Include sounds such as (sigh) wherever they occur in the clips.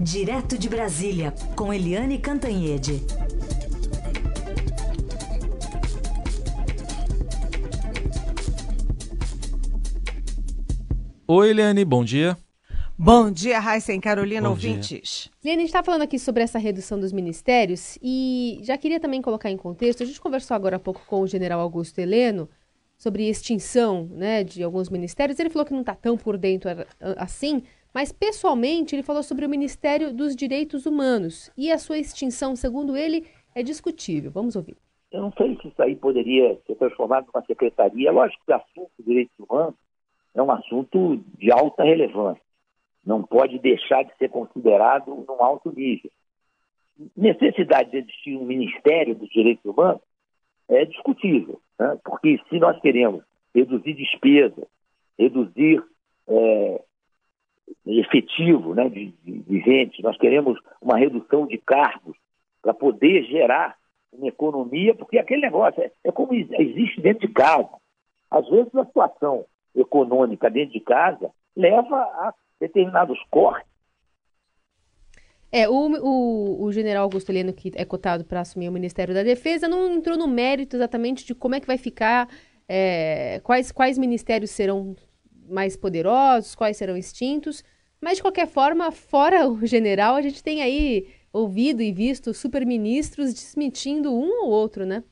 Direto de Brasília, com Eliane Cantanhede. Oi, Eliane, bom dia. Bom dia, Raíssa e Carolina, Bom ouvintes. Eliane, a gente está falando aqui sobre essa redução dos ministérios e já queria também colocar em contexto, a gente conversou agora há pouco com o general Augusto Heleno sobre extinção né, de alguns ministérios. Ele falou que não está tão por dentro assim, mas pessoalmente ele falou sobre o Ministério dos Direitos Humanos e a sua extinção, segundo ele, é discutível. Vamos ouvir. Eu não sei se isso aí poderia ser transformado numa secretaria. Lógico que o assunto de direitos humanos é um assunto de alta relevância. Não pode deixar de ser considerado num alto nível. Necessidade de existir um Ministério dos Direitos Humanos é discutível, né? porque se nós queremos reduzir despesa, reduzir é, efetivo né, de, de, de gente, nós queremos uma redução de cargos para poder gerar uma economia, porque aquele negócio é, é como existe dentro de casa. Às vezes a situação econômica dentro de casa leva a determinados cortes. É, o, o, o general Augusto Heleno, que é cotado para assumir o Ministério da Defesa, não entrou no mérito exatamente de como é que vai ficar, é, quais, quais ministérios serão mais poderosos, quais serão extintos. Mas, de qualquer forma, fora o general, a gente tem aí ouvido e visto superministros desmentindo um ou outro, né?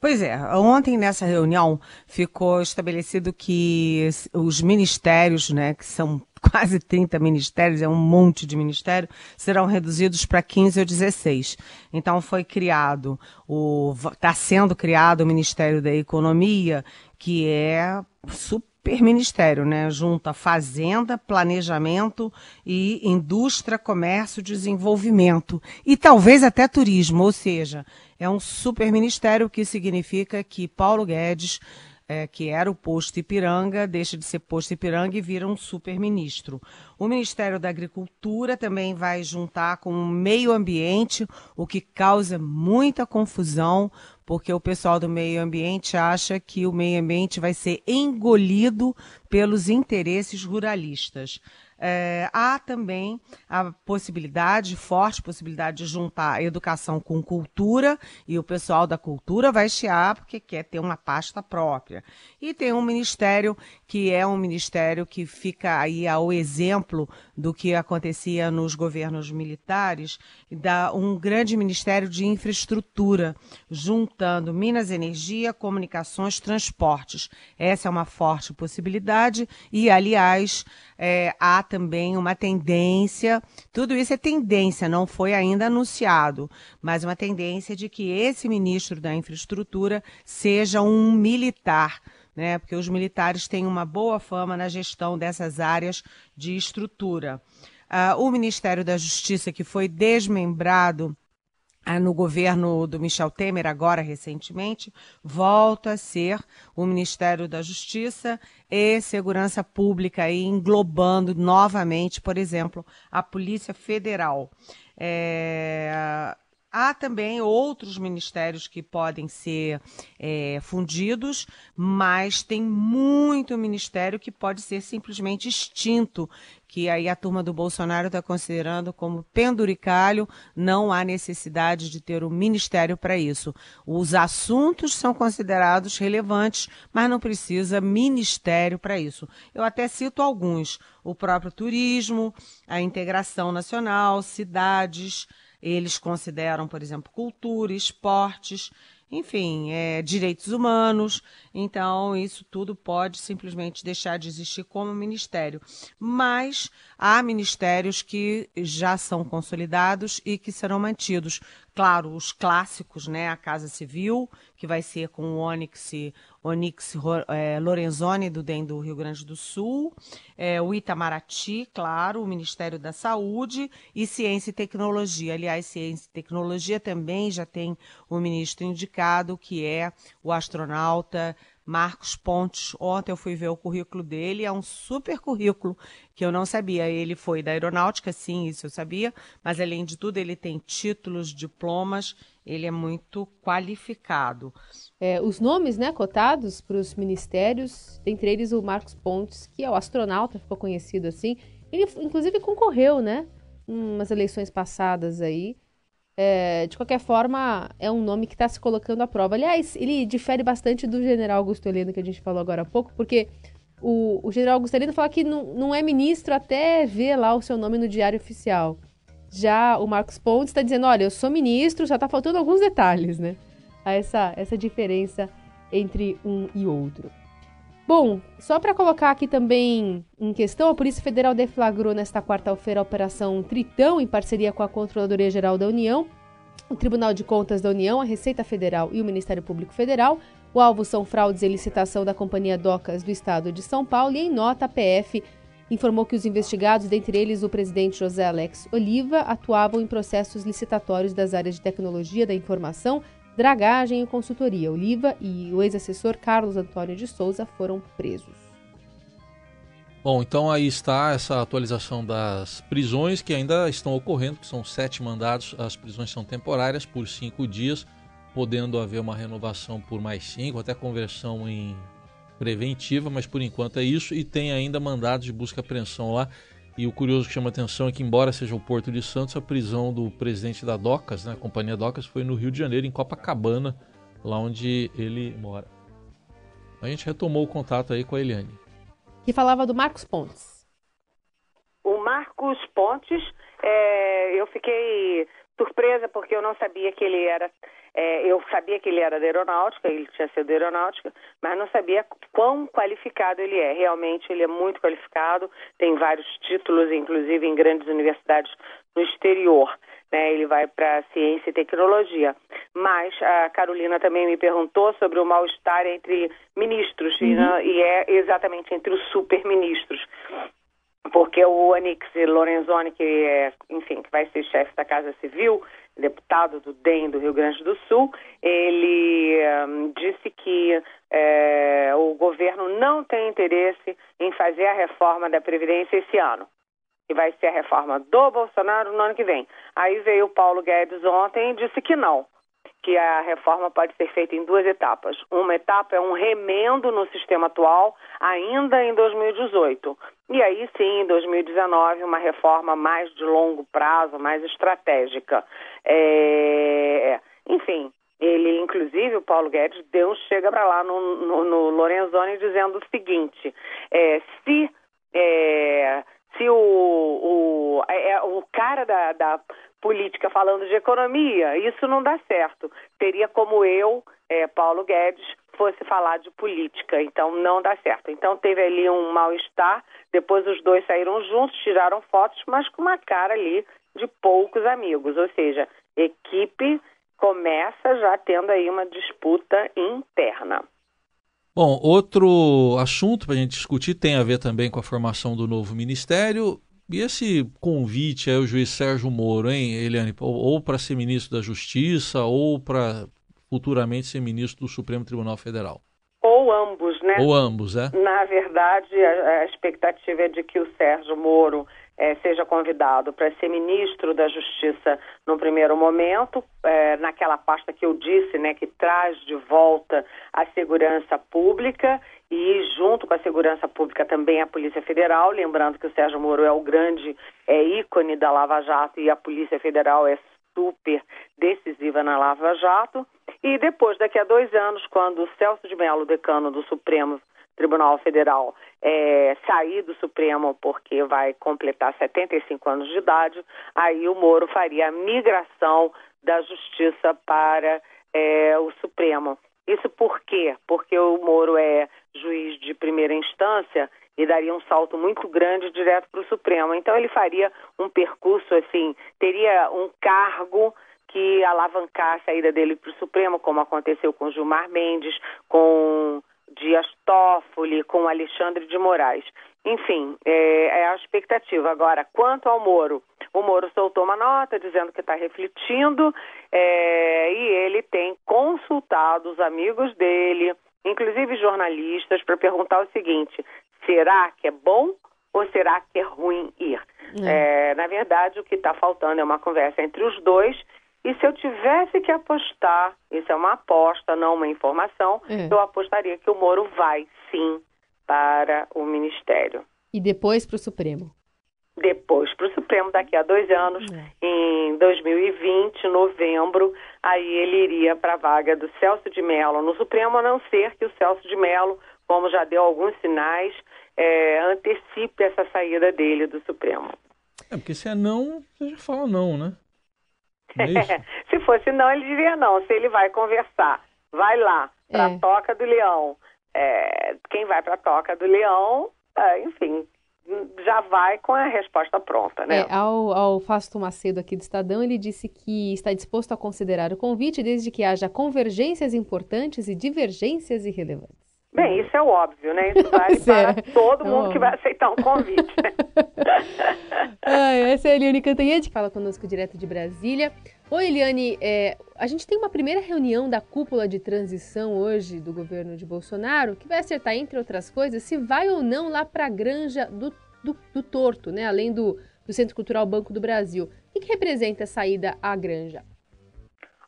Pois é, ontem nessa reunião ficou estabelecido que os ministérios, né, que são (laughs) quase 30 ministérios, é um monte de ministério, serão reduzidos para 15 ou 16. Então foi criado o está sendo criado o Ministério da Economia, que é super superministério, né? Junta fazenda, planejamento e indústria, comércio, desenvolvimento e talvez até turismo, ou seja, é um superministério que significa que Paulo Guedes é, que era o posto Ipiranga, deixa de ser posto Ipiranga e vira um superministro. O Ministério da Agricultura também vai juntar com o meio ambiente, o que causa muita confusão, porque o pessoal do meio ambiente acha que o meio ambiente vai ser engolido pelos interesses ruralistas. É, há também a possibilidade, forte possibilidade de juntar educação com cultura, e o pessoal da cultura vai chiar porque quer ter uma pasta própria. E tem um ministério que é um ministério que fica aí ao exemplo do que acontecia nos governos militares, da um grande ministério de infraestrutura, juntando Minas Energia, comunicações, transportes. Essa é uma forte possibilidade e, aliás, é, há também uma tendência, tudo isso é tendência, não foi ainda anunciado, mas uma tendência de que esse ministro da infraestrutura seja um militar né? Porque os militares têm uma boa fama na gestão dessas áreas de estrutura. Uh, o Ministério da Justiça, que foi desmembrado no governo do Michel Temer, agora recentemente, volta a ser o Ministério da Justiça e Segurança Pública, englobando novamente, por exemplo, a Polícia Federal. É, Há também outros ministérios que podem ser é, fundidos, mas tem muito ministério que pode ser simplesmente extinto, que aí a turma do Bolsonaro está considerando como penduricalho, não há necessidade de ter um ministério para isso. Os assuntos são considerados relevantes, mas não precisa ministério para isso. Eu até cito alguns: o próprio turismo, a integração nacional, cidades. Eles consideram, por exemplo, cultura, esportes, enfim, é, direitos humanos. Então, isso tudo pode simplesmente deixar de existir como ministério. Mas há ministérios que já são consolidados e que serão mantidos. Claro, os clássicos, né? A Casa Civil, que vai ser com o Onyx, Onyx é, Lorenzoni, do DEM do Rio Grande do Sul, é, o Itamaraty, claro, o Ministério da Saúde e Ciência e Tecnologia. Aliás, Ciência e Tecnologia também já tem o ministro indicado, que é o astronauta Marcos Pontes. Ontem eu fui ver o currículo dele, é um super currículo que eu não sabia. Ele foi da aeronáutica, sim, isso eu sabia, mas além de tudo, ele tem títulos, diplomas, ele é muito qualificado. É, os nomes né, cotados para os ministérios, dentre eles o Marcos Pontes, que é o astronauta, ficou conhecido assim. Ele, inclusive, concorreu, né? umas eleições passadas aí. É, de qualquer forma, é um nome que está se colocando à prova. Aliás, ele difere bastante do general Augusto Heleno que a gente falou agora há pouco, porque o, o general Augusto Heleno fala que não, não é ministro até ver lá o seu nome no diário oficial. Já o Marcos Pontes está dizendo, olha, eu sou ministro, só está faltando alguns detalhes, né? Há essa, essa diferença entre um e outro. Bom, só para colocar aqui também em questão, a Polícia Federal deflagrou nesta quarta-feira a Operação Tritão, em parceria com a Controladoria Geral da União, o Tribunal de Contas da União, a Receita Federal e o Ministério Público Federal. O alvo são fraudes e licitação da Companhia Docas do Estado de São Paulo e, em nota, a PF informou que os investigados, dentre eles o presidente José Alex Oliva, atuavam em processos licitatórios das áreas de tecnologia da informação, dragagem e consultoria. Oliva e o ex-assessor Carlos Antônio de Souza foram presos. Bom, então aí está essa atualização das prisões que ainda estão ocorrendo, que são sete mandados, as prisões são temporárias por cinco dias, podendo haver uma renovação por mais cinco, até conversão em preventiva, mas por enquanto é isso, e tem ainda mandados de busca e apreensão lá e o curioso que chama atenção é que, embora seja o Porto de Santos, a prisão do presidente da Docas, né, a companhia Docas, foi no Rio de Janeiro, em Copacabana, lá onde ele mora. A gente retomou o contato aí com a Eliane. Que falava do Marcos Pontes. O Marcos Pontes, é, eu fiquei surpresa porque eu não sabia que ele era é, eu sabia que ele era da aeronáutica, ele tinha sido da aeronáutica, mas não sabia quão qualificado ele é. Realmente ele é muito qualificado, tem vários títulos, inclusive em grandes universidades no exterior. Né? Ele vai para ciência e tecnologia. Mas a Carolina também me perguntou sobre o mal-estar entre ministros, uhum. e, né? e é exatamente entre os super-ministros porque o Anix Lorenzoni, que é, enfim, que vai ser chefe da Casa Civil, deputado do DEM do Rio Grande do Sul, ele um, disse que é, o governo não tem interesse em fazer a reforma da Previdência esse ano. E vai ser a reforma do Bolsonaro no ano que vem. Aí veio o Paulo Guedes ontem e disse que não, que a reforma pode ser feita em duas etapas. Uma etapa é um remendo no sistema atual, ainda em 2018. E aí sim, em 2019, uma reforma mais de longo prazo, mais estratégica. É... Enfim, ele, inclusive, o Paulo Guedes, deu chega para lá no, no, no, Lorenzoni dizendo o seguinte: é, se, é, se o, o, é, é o cara da, da política falando de economia, isso não dá certo. Teria como eu, é, Paulo Guedes, fosse falar de política, então não dá certo. Então teve ali um mal-estar, depois os dois saíram juntos, tiraram fotos, mas com uma cara ali de poucos amigos, ou seja, equipe começa já tendo aí uma disputa interna. Bom, outro assunto para a gente discutir tem a ver também com a formação do novo ministério. E esse convite aí ao juiz Sérgio Moro, hein, Eliane? Ou para ser ministro da Justiça, ou para futuramente ser ministro do Supremo Tribunal Federal? Ou ambos, né? Ou ambos, é? Na verdade, a, a expectativa é de que o Sérgio Moro é, seja convidado para ser ministro da Justiça no primeiro momento, é, naquela pasta que eu disse, né, que traz de volta a segurança pública e junto com a segurança pública também a Polícia Federal, lembrando que o Sérgio Moro é o grande é, ícone da Lava Jato e a Polícia Federal é super decisiva na Lava Jato. E depois, daqui a dois anos, quando o Celso de Mello, decano do Supremo Tribunal Federal, é, sair do Supremo porque vai completar 75 anos de idade, aí o Moro faria a migração da Justiça para é, o Supremo. Isso por quê? Porque o Moro é juiz de primeira instância e daria um salto muito grande direto para o Supremo. Então ele faria um percurso assim, teria um cargo que alavancar a saída dele para o Supremo, como aconteceu com Gilmar Mendes, com Dias Toffoli, com Alexandre de Moraes. Enfim, é, é, a expectativa. Agora, quanto ao Moro, o Moro soltou uma nota dizendo que está refletindo é, e ele tem consultado os amigos dele, inclusive jornalistas, para perguntar o seguinte: será que é bom ou será que é ruim ir? É. É, na verdade, o que está faltando é uma conversa entre os dois. E se eu tivesse que apostar, isso é uma aposta, não uma informação, é. eu apostaria que o Moro vai sim para o Ministério. E depois para o Supremo? depois para o Supremo daqui a dois anos, é. em 2020, novembro, aí ele iria para a vaga do Celso de Mello no Supremo, a não ser que o Celso de Mello, como já deu alguns sinais, é, antecipe essa saída dele do Supremo. É, porque se é não, você já fala não, né? É (laughs) se fosse não, ele diria não. Se ele vai conversar, vai lá para a é. Toca do Leão. É, quem vai para a Toca do Leão, é, enfim, já vai com a resposta pronta, né? É, ao, ao Fausto Macedo aqui do Estadão, ele disse que está disposto a considerar o convite desde que haja convergências importantes e divergências irrelevantes. Bem, isso é óbvio, né? Isso (laughs) vale para é. todo mundo é que vai aceitar um convite, (laughs) né? ah, essa é a Eliane Cantanhede, que fala conosco direto de Brasília. Oi, Eliane, é, a gente tem uma primeira reunião da cúpula de transição hoje do governo de Bolsonaro, que vai acertar, entre outras coisas, se vai ou não lá para a granja do, do, do, Torto, né? além do, do Centro Cultural Banco do Brasil. O que, que representa a saída à granja?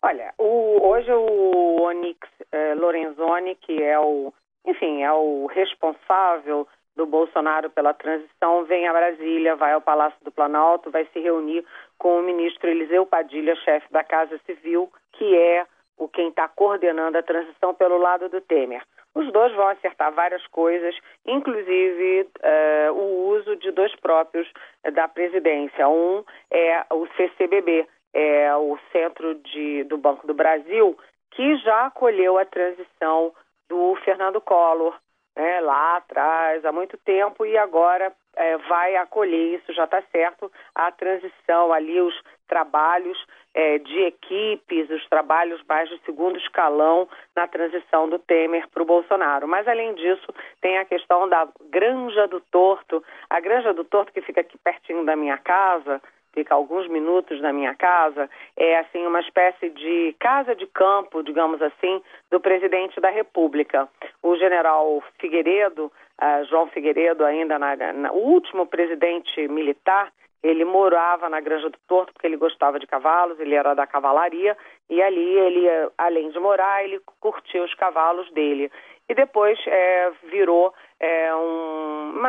Olha, o, hoje o Onix eh, Lorenzoni, que é o, enfim, é o responsável do Bolsonaro pela transição, vem a Brasília, vai ao Palácio do Planalto, vai se reunir com o ministro Eliseu Padilha, chefe da Casa Civil, que é o quem está coordenando a transição pelo lado do Temer. Os dois vão acertar várias coisas, inclusive uh, o uso de dois próprios uh, da presidência. Um é o CCBB, é o Centro de, do Banco do Brasil, que já acolheu a transição do Fernando Collor né, lá atrás, há muito tempo, e agora é, vai acolher, isso já está certo, a transição ali, os trabalhos é, de equipes, os trabalhos mais de segundo escalão na transição do Temer para o Bolsonaro. Mas, além disso, tem a questão da Granja do Torto. A Granja do Torto, que fica aqui pertinho da minha casa, fica alguns minutos da minha casa, é assim uma espécie de casa de campo, digamos assim, do presidente da República. O general Figueiredo, uh, João Figueiredo, ainda na, na, o último presidente militar, ele morava na Granja do Torto porque ele gostava de cavalos, ele era da cavalaria e ali ele, além de morar, ele curtia os cavalos dele. E depois é, virou é, um,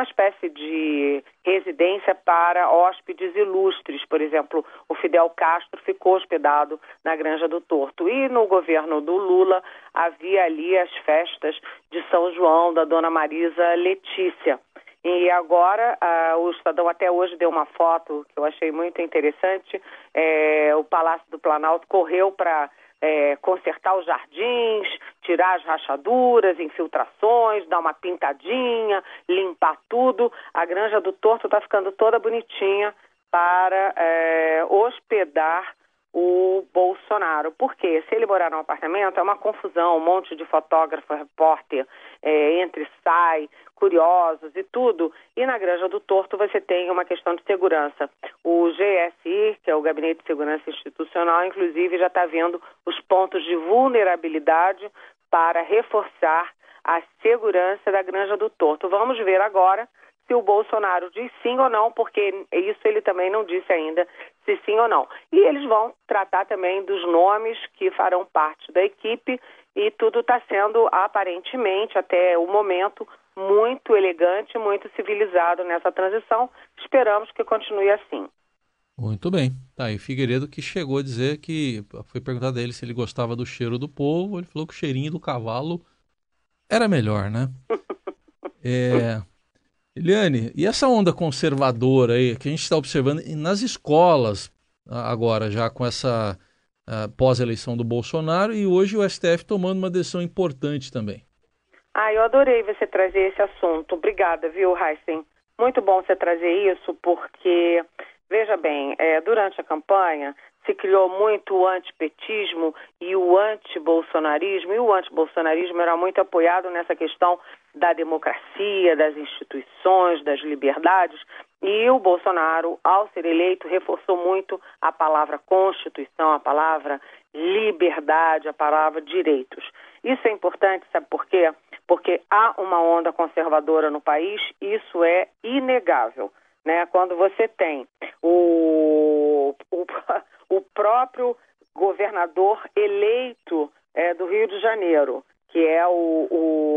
espécie de residência para hóspedes ilustres. Por exemplo, o Fidel Castro ficou hospedado na Granja do Torto. E no governo do Lula havia ali as festas de São João, da Dona Marisa Letícia. E agora, uh, o Estadão até hoje deu uma foto que eu achei muito interessante. É, o Palácio do Planalto correu para é, consertar os jardins, tirar as rachaduras, infiltrações, dar uma pintadinha, limpar tudo. A Granja do Torto está ficando toda bonitinha para é, hospedar o Bolsonaro. Porque se ele morar num apartamento, é uma confusão, um monte de fotógrafo, repórter, é, entre sai, curiosos e tudo. E na Granja do Torto você tem uma questão de segurança. O GSI, que é o Gabinete de Segurança Institucional, inclusive já está vendo os pontos de vulnerabilidade para reforçar a segurança da Granja do Torto. Vamos ver agora se o Bolsonaro diz sim ou não, porque isso ele também não disse ainda se sim ou não. E eles vão tratar também dos nomes que farão parte da equipe e tudo está sendo aparentemente até o momento muito elegante, muito civilizado nessa transição. Esperamos que continue assim. Muito bem. Tá aí Figueiredo que chegou a dizer que foi perguntado a ele se ele gostava do cheiro do povo, ele falou que o cheirinho do cavalo era melhor, né? (laughs) é, Eliane, e essa onda conservadora aí que a gente está observando nas escolas agora, já com essa pós-eleição do Bolsonaro e hoje o STF tomando uma decisão importante também? Ah, eu adorei você trazer esse assunto. Obrigada, viu, Heisen? Muito bom você trazer isso, porque, veja bem, é, durante a campanha se criou muito o antipetismo e o antibolsonarismo, e o antibolsonarismo era muito apoiado nessa questão da democracia, das instituições, das liberdades, e o Bolsonaro, ao ser eleito, reforçou muito a palavra Constituição, a palavra liberdade, a palavra direitos. Isso é importante, sabe por quê? Porque há uma onda conservadora no país, isso é inegável. Né? Quando você tem o, o (laughs) o próprio governador eleito é, do Rio de Janeiro, que é o, o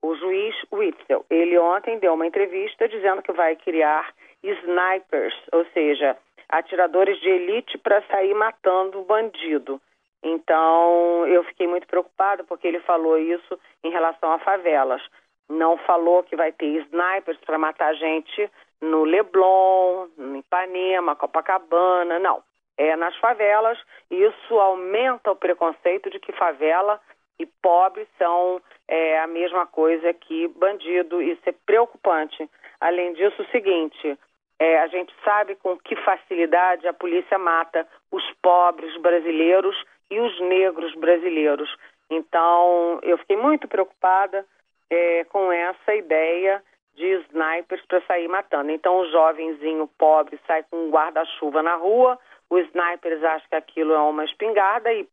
o juiz Witzel. Ele ontem deu uma entrevista dizendo que vai criar snipers, ou seja, atiradores de elite para sair matando o bandido. Então, eu fiquei muito preocupada porque ele falou isso em relação a favelas. Não falou que vai ter snipers para matar gente no Leblon, em Ipanema, Copacabana, não. É nas favelas e isso aumenta o preconceito de que favela e pobre são é, a mesma coisa que bandido. Isso é preocupante. Além disso, o seguinte: é, a gente sabe com que facilidade a polícia mata os pobres brasileiros e os negros brasileiros. Então, eu fiquei muito preocupada é, com essa ideia de snipers para sair matando. Então, o jovenzinho pobre sai com um guarda-chuva na rua, os snipers acham que aquilo é uma espingarda e,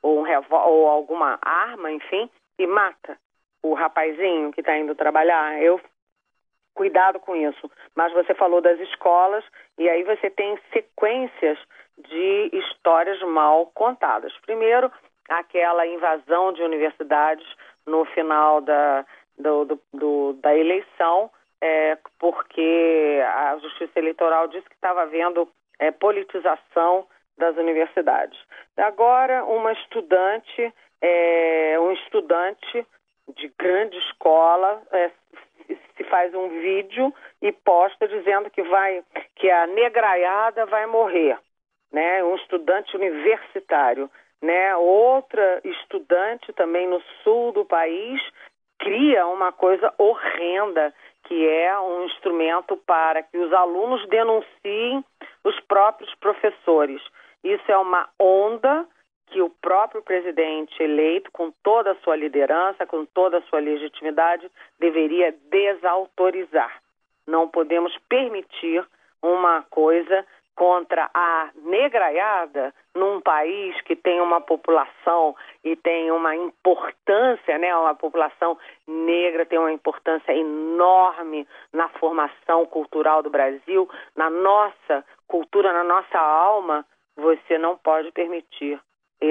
ou, um ou alguma arma, enfim, e mata o rapazinho que está indo trabalhar. Eu cuidado com isso. Mas você falou das escolas e aí você tem sequências de histórias mal contadas. Primeiro, aquela invasão de universidades no final da, do, do, do, da eleição, é, porque a Justiça Eleitoral disse que estava havendo é, politização das universidades. Agora, uma estudante, é, um estudante de grande escola é, se faz um vídeo e posta dizendo que vai que a negraiada vai morrer, né? Um estudante universitário, né? Outra estudante também no sul do país cria uma coisa horrenda que é um instrumento para que os alunos denunciem os próprios professores. Isso é uma onda que o próprio presidente eleito, com toda a sua liderança, com toda a sua legitimidade, deveria desautorizar. Não podemos permitir uma coisa contra a negraiada num país que tem uma população e tem uma importância, né? Uma população negra tem uma importância enorme na formação cultural do Brasil, na nossa cultura, na nossa alma. Você não pode permitir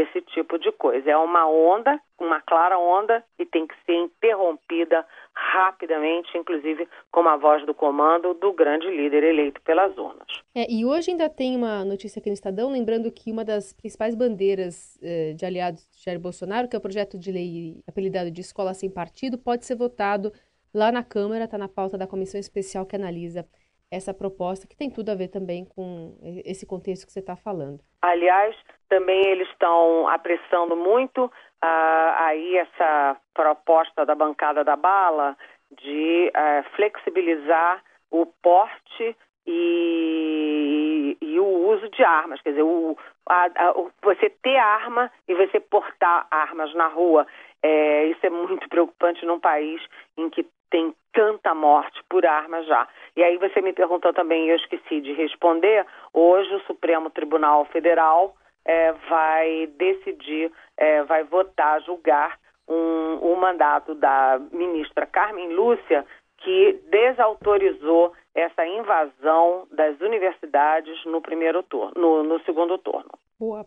esse tipo de coisa. É uma onda, uma clara onda, e tem que ser interrompida rapidamente, inclusive com a voz do comando do grande líder eleito pelas urnas. É, e hoje ainda tem uma notícia aqui no Estadão, lembrando que uma das principais bandeiras eh, de aliados de Jair Bolsonaro, que é o projeto de lei apelidado de Escola Sem Partido, pode ser votado lá na Câmara, está na pauta da comissão especial que analisa essa proposta, que tem tudo a ver também com esse contexto que você está falando. Aliás, também eles estão apressando muito uh, aí essa proposta da bancada da bala de uh, flexibilizar o porte e, e, o uso de armas, quer dizer, o, a, a, você ter arma e você portar armas na rua, é, isso é muito preocupante num país em que tem tanta morte por arma já. E aí você me perguntou também, eu esqueci de responder, hoje o Supremo Tribunal Federal é, vai decidir, é, vai votar, julgar um, um mandato da ministra Carmen Lúcia, que desautorizou essa invasão das universidades no primeiro turno, no, no segundo turno. Boa.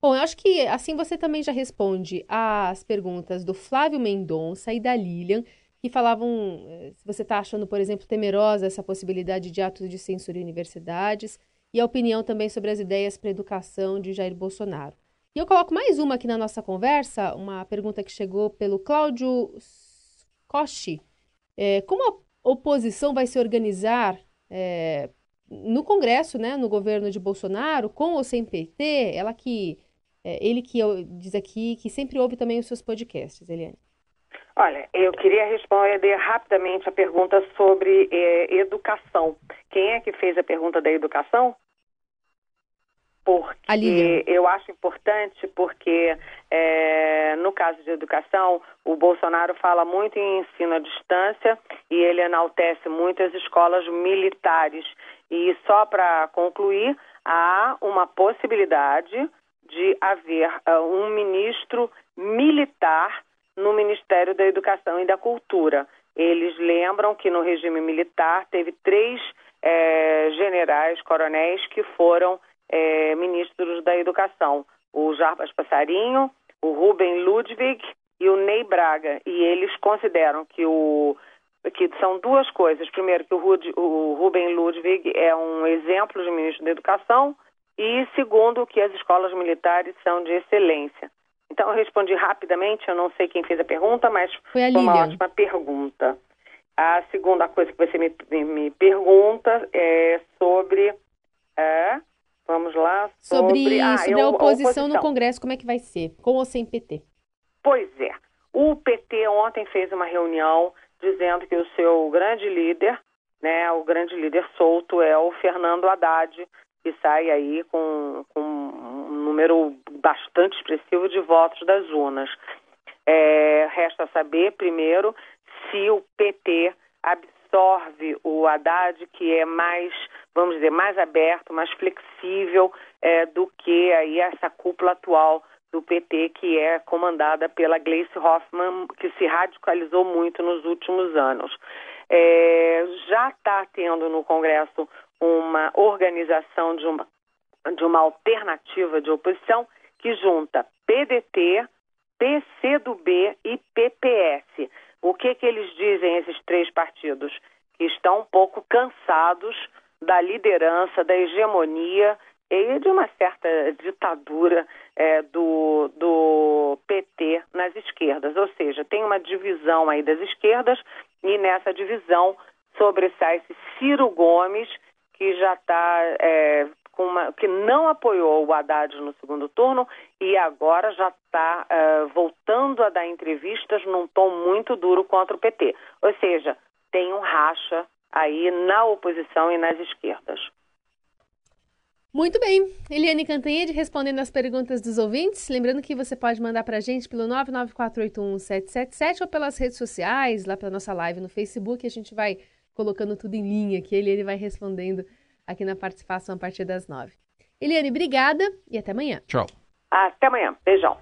Bom, eu acho que assim você também já responde às perguntas do Flávio Mendonça e da Lilian, que falavam eh, se você está achando, por exemplo, temerosa essa possibilidade de atos de censura em universidades e a opinião também sobre as ideias para a educação de Jair Bolsonaro. E eu coloco mais uma aqui na nossa conversa, uma pergunta que chegou pelo Cláudio Koshi. É, como a oposição vai se organizar é, no Congresso, né, no governo de Bolsonaro, com ou sem PT? Ela que, é, ele que diz aqui que sempre ouve também os seus podcasts, Eliane. Olha, eu queria responder rapidamente a pergunta sobre eh, educação. Quem é que fez a pergunta da educação? Porque eu acho importante, porque é, no caso de educação, o Bolsonaro fala muito em ensino à distância e ele enaltece muito as escolas militares. E só para concluir, há uma possibilidade de haver uh, um ministro militar no Ministério da Educação e da Cultura. Eles lembram que no regime militar teve três é, generais, coronéis, que foram é, ministros da Educação: o Jarbas Passarinho, o Rubem Ludwig e o Ney Braga. E eles consideram que o que são duas coisas. Primeiro, que o, Rud, o Ruben Ludwig é um exemplo de ministro da Educação e segundo, que as escolas militares são de excelência. Então, eu respondi rapidamente, eu não sei quem fez a pergunta, mas foi, foi uma ótima pergunta. A segunda coisa que você me, me pergunta é sobre... É, vamos lá. Sobre, sobre, ah, sobre eu, a, oposição a, oposição no Congresso, como é que vai ser? Com ou sem PT? Pois é. O PT ontem fez uma reunião dizendo que o seu grande líder, né, o grande líder solto é o Fernando Haddad, que sai aí com, com número bastante expressivo de votos das urnas. É, resta saber, primeiro, se o PT absorve o Haddad, que é mais, vamos dizer, mais aberto, mais flexível é, do que aí essa cúpula atual do PT, que é comandada pela Gleice Hoffmann, que se radicalizou muito nos últimos anos. É, já está tendo no Congresso uma organização de uma, de uma alternativa de oposição que junta PDT, PCdoB e PPS. O que, que eles dizem, esses três partidos? Que estão um pouco cansados da liderança, da hegemonia e de uma certa ditadura é, do, do PT nas esquerdas. Ou seja, tem uma divisão aí das esquerdas e nessa divisão sobressai-se Ciro Gomes, que já está é, que não apoiou o Haddad no segundo turno e agora já está é, voltando a dar entrevistas num tom muito duro contra o PT. Ou seja, tem um racha aí na oposição e nas esquerdas. Muito bem. Eliane Cantanhede respondendo as perguntas dos ouvintes. Lembrando que você pode mandar para a gente pelo 994811777 ou pelas redes sociais, lá pela nossa live no Facebook. A gente vai colocando tudo em linha ele, ele vai respondendo aqui na participação a partir das nove. Eliane, obrigada e até amanhã. Tchau. Até amanhã. Beijão.